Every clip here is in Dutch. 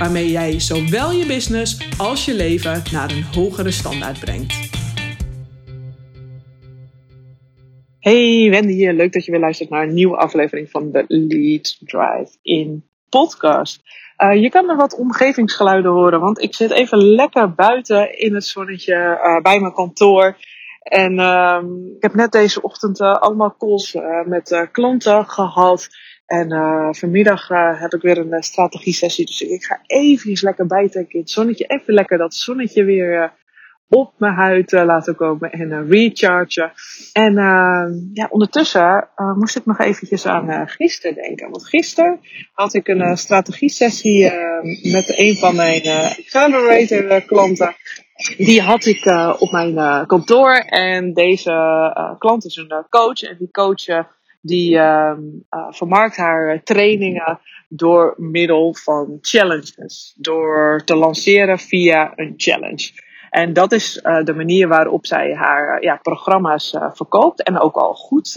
waarmee jij zowel je business als je leven naar een hogere standaard brengt. Hey Wendy hier, leuk dat je weer luistert naar een nieuwe aflevering van de Lead Drive in podcast. Uh, je kan me wat omgevingsgeluiden horen, want ik zit even lekker buiten in het zonnetje uh, bij mijn kantoor. En uh, ik heb net deze ochtend uh, allemaal calls met klanten gehad. En uh, vanmiddag uh, heb ik weer een uh, strategie sessie. Dus ik ga even lekker bijtrekken in het zonnetje. Even lekker dat zonnetje weer op mijn huid laten komen en rechargen. En ja, ondertussen moest ik nog eventjes aan gisteren denken. Want gisteren had ik een strategie sessie met een van mijn accelerator klanten. Die had ik op mijn kantoor. En deze klant is een coach. En die coach die uh, vermarkt haar trainingen door middel van challenges. Door te lanceren via een challenge. En dat is uh, de manier waarop zij haar ja, programma's verkoopt. En ook al goed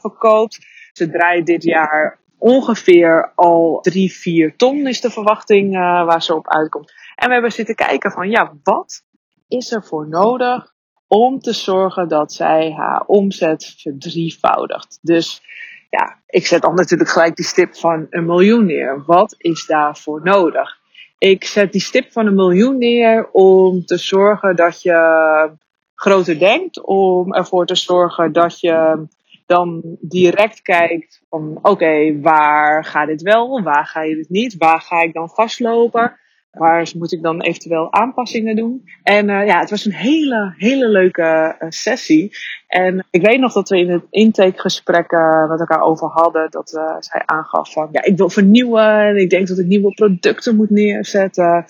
verkoopt. Ze draait dit jaar ongeveer al 3, 4 ton is de verwachting waar ze op uitkomt. En we hebben zitten kijken van ja, wat is er voor nodig om te zorgen dat zij haar omzet verdrievoudigt. Dus ja, ik zet dan natuurlijk gelijk die stip van een miljoen neer. Wat is daarvoor nodig? Ik zet die stip van een miljoen neer om te zorgen dat je groter denkt. Om ervoor te zorgen dat je dan direct kijkt van oké, waar gaat dit wel? Waar ga je dit niet? Waar ga ik dan vastlopen? Waar moet ik dan eventueel aanpassingen doen? En uh, ja, het was een hele, hele leuke uh, sessie. En ik weet nog dat we in het intakegesprek uh, met elkaar over hadden, dat zij aangaf van, ja, ik wil vernieuwen en ik denk dat ik nieuwe producten moet neerzetten.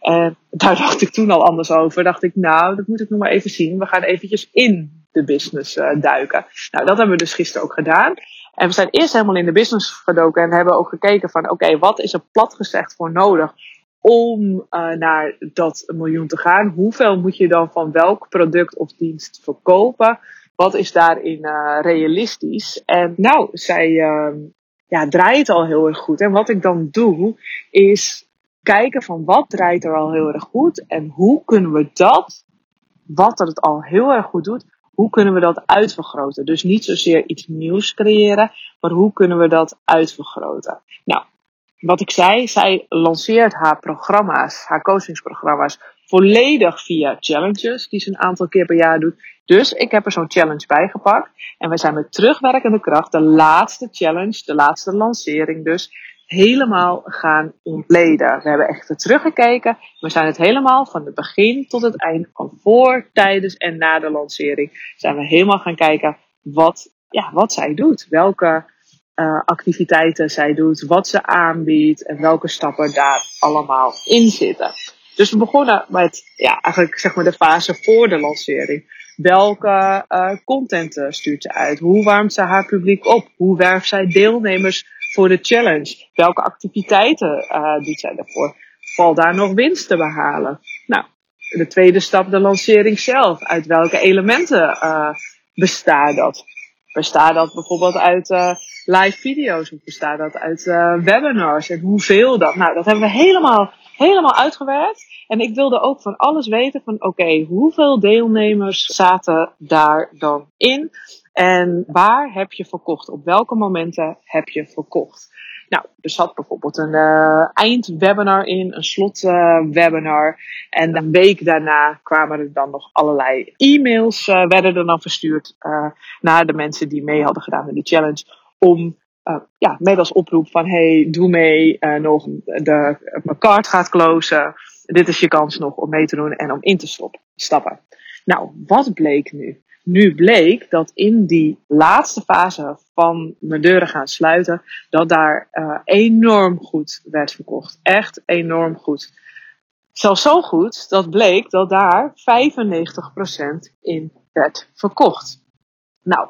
En daar dacht ik toen al anders over. Dacht ik, nou, dat moet ik nog maar even zien. We gaan eventjes in de business duiken. Nou, dat hebben we dus gisteren ook gedaan. En we zijn eerst helemaal in de business gedoken en hebben ook gekeken van, oké, wat is er plat gezegd voor nodig om uh, naar dat miljoen te gaan, hoeveel moet je dan van welk product of dienst verkopen? Wat is daarin uh, realistisch? En nou, zij uh, ja, draait al heel erg goed. En wat ik dan doe, is kijken van wat draait er al heel erg goed en hoe kunnen we dat, wat er het al heel erg goed doet, hoe kunnen we dat uitvergroten? Dus niet zozeer iets nieuws creëren, maar hoe kunnen we dat uitvergroten? Nou, wat ik zei, zij lanceert haar programma's, haar coachingsprogramma's, volledig via challenges, die ze een aantal keer per jaar doet. Dus ik heb er zo'n challenge bij gepakt. En we zijn met terugwerkende kracht de laatste challenge, de laatste lancering dus, helemaal gaan ontleden. We hebben echt teruggekeken. We zijn het helemaal van het begin tot het eind, van voor, tijdens en na de lancering, zijn we helemaal gaan kijken wat, ja, wat zij doet. Welke uh, activiteiten zij doet, wat ze aanbiedt en welke stappen daar allemaal in zitten. Dus we begonnen met ja, eigenlijk zeg maar de fase voor de lancering. Welke uh, content uh, stuurt ze uit? Hoe warmt ze haar publiek op? Hoe werft zij deelnemers voor de challenge? Welke activiteiten uh, doet zij daarvoor? Valt daar nog winst te behalen? Nou, de tweede stap, de lancering zelf. Uit welke elementen bestaat dat? Bestaat dat bijvoorbeeld uit uh, live video's of bestaat dat uit uh, webinars en hoeveel dat? Nou, dat hebben we helemaal, helemaal uitgewerkt. En ik wilde ook van alles weten van oké, hoeveel deelnemers zaten daar dan in? En waar heb je verkocht? Op welke momenten heb je verkocht? Nou, er zat bijvoorbeeld een uh, eindwebinar in, een slotwebinar. En een week daarna kwamen er dan nog allerlei e-mails, uh, werden er dan verstuurd naar de mensen die mee hadden gedaan in de challenge. Om ja, met als oproep van hey, doe mee, nog de, mijn card gaat closen. Dit is je kans nog om mee te doen en om in te stappen. Nou, wat bleek nu? Nu bleek dat in die laatste fase van mijn deuren gaan sluiten, dat daar uh, enorm goed werd verkocht. Echt enorm goed. Zelfs zo goed dat bleek dat daar 95% in werd verkocht. Nou,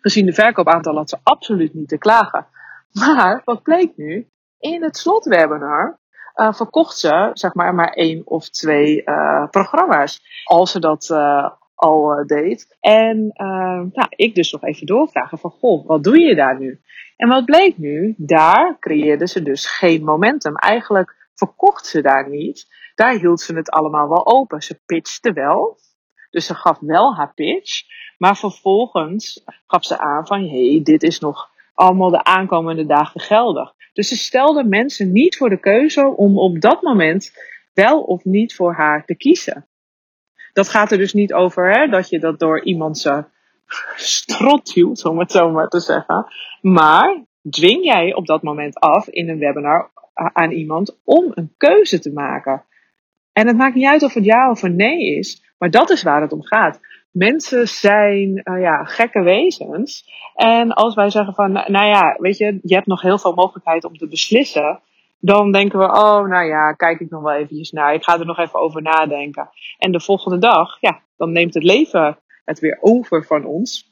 gezien de verkoopaantallen had ze absoluut niet te klagen. Maar wat bleek nu? In het slotwebinar uh, verkocht ze zeg maar maar één of twee uh, programma's. Als ze dat al deed. En nou, ik dus nog even doorvragen van, goh, wat doe je daar nu? En wat bleek nu? Daar creëerde ze dus geen momentum. Eigenlijk verkocht ze daar niet. Daar hield ze het allemaal wel open. Ze pitchte wel. Dus ze gaf wel haar pitch. Maar vervolgens gaf ze aan van, hey, dit is nog allemaal de aankomende dagen geldig. Dus ze stelde mensen niet voor de keuze om op dat moment wel of niet voor haar te kiezen. Dat gaat er dus niet over hè, dat je dat door iemand zijn strot hield, om het zo maar te zeggen. Maar dwing jij op dat moment af in een webinar aan iemand om een keuze te maken. En het maakt niet uit of het ja of een nee is, maar dat is waar het om gaat. Mensen zijn uh, ja, gekke wezens. En als wij zeggen van, nou ja, weet je, je hebt nog heel veel mogelijkheid om te beslissen. Dan denken we, oh, nou ja, kijk ik nog wel eventjes naar. Ik ga er nog even over nadenken. En de volgende dag, ja, dan neemt het leven het weer over van ons.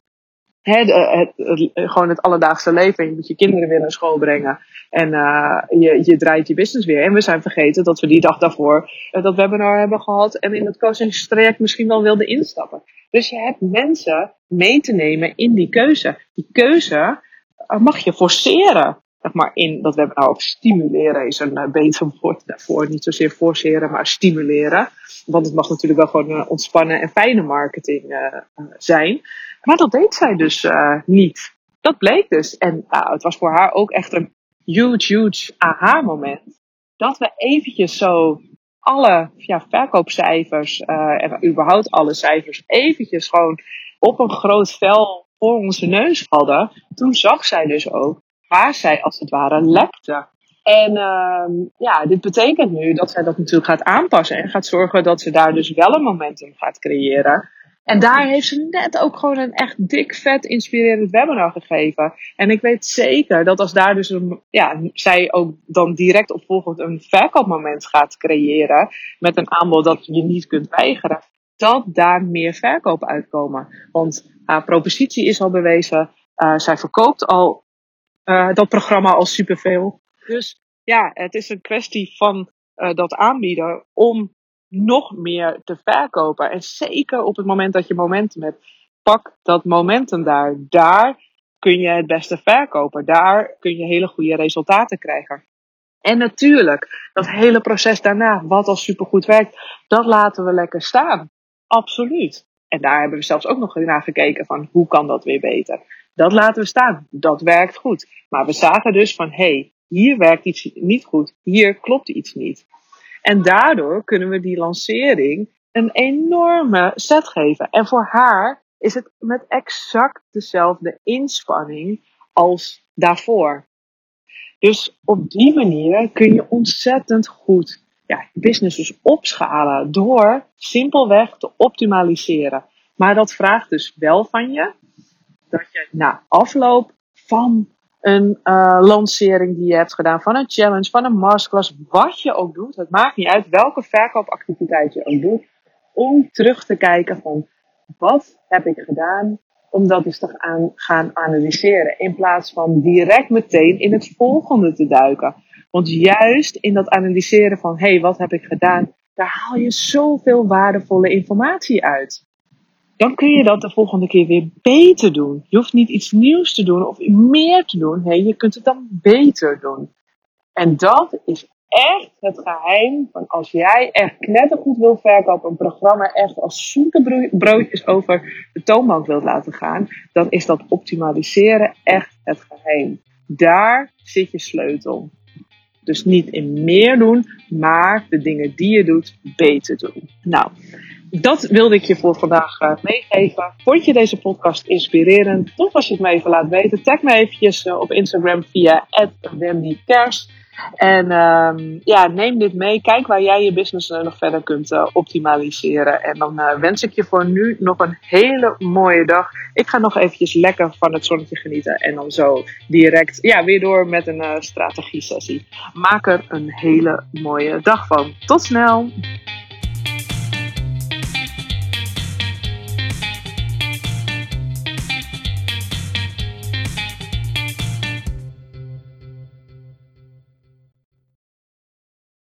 He, het, gewoon het alledaagse leven. Je moet je kinderen weer naar school brengen. En uh, je, je draait je business weer. En we zijn vergeten dat we die dag daarvoor uh, dat webinar hebben gehad. En in het coachingstraject misschien wel wilden instappen. Dus je hebt mensen mee te nemen in die keuze. Die keuze uh, mag je forceren. Zeg maar in dat webinar. Of stimuleren is een beter woord daarvoor. Niet zozeer forceren, maar stimuleren. Want het mag natuurlijk wel gewoon ontspannen en fijne marketing zijn. Maar dat deed zij dus niet. Dat bleek dus. En uh, het was voor haar ook echt een huge, huge aha-moment. Dat we eventjes zo alle ja, verkoopcijfers en überhaupt alle cijfers eventjes gewoon op een groot vel voor onze neus hadden. Toen zag zij dus ook waar zij als het ware lekte. En uh, ja, dit betekent nu dat zij dat natuurlijk gaat aanpassen en gaat zorgen dat ze daar dus wel een momentum gaat creëren. En daar heeft ze net ook gewoon een echt dik, vet, inspirerend webinar gegeven. En ik weet zeker dat als daar dus een, ja, zij ook dan direct opvolgend een verkoopmoment gaat creëren. Met een aanbod dat je niet kunt weigeren. Dat daar meer verkoop uitkomen. Want haar propositie is al bewezen. Uh, zij verkoopt al uh, dat programma al superveel. Dus ja, het is een kwestie van uh, dat aanbieden om nog meer te verkopen. En zeker op het moment dat je momentum hebt, pak dat momentum daar. Daar kun je het beste verkopen. Daar kun je hele goede resultaten krijgen. En natuurlijk, dat hele proces daarna, wat al supergoed werkt, dat laten we lekker staan. Absoluut. En daar hebben we zelfs ook nog naar gekeken van hoe kan dat weer beter. Dat laten we staan. Dat werkt goed. Maar we zagen dus van hé, hey, hier werkt iets niet goed. Hier klopt iets niet. En daardoor kunnen we die lancering een enorme set geven. En voor haar is het met exact dezelfde inspanning als daarvoor. Dus op die manier kun je ontzettend goed ja, business opschalen door simpelweg te optimaliseren. Maar dat vraagt dus wel van je dat je na afloop van een uh, lancering die je hebt gedaan, van een challenge, van een masterclass, wat je ook doet. Het maakt niet uit welke verkoopactiviteit je ook doet. Om terug te kijken van wat heb ik gedaan, om dat dus te aan, gaan analyseren. In plaats van direct meteen in het volgende te duiken. Want juist in dat analyseren van hé, hey, wat heb ik gedaan, daar haal je zoveel waardevolle informatie uit dan kun je dat de volgende keer weer beter doen. Je hoeft niet iets nieuws te doen of meer te doen. Nee, je kunt het dan beter doen. En dat is echt het geheim van als jij echt knettergoed wil verkopen, een programma echt als broodjes over de toonbank wilt laten gaan, dan is dat optimaliseren echt het geheim. Daar zit je sleutel. Dus niet in meer doen, maar de dingen die je doet beter doen. Nou, dat wilde ik je voor vandaag uh, meegeven. Vond je deze podcast inspirerend? Tof als je het me even laat weten. Tag me eventjes uh, op Instagram via @wendykerst. En ehm, ja, neem dit mee. Kijk waar jij je business nog verder kunt optimaliseren. En dan wens ik je voor nu nog een hele mooie dag. Ik ga nog eventjes lekker van het zonnetje genieten. En dan zo direct ja, weer door met een strategie sessie. Maak er een hele mooie dag van. Tot snel!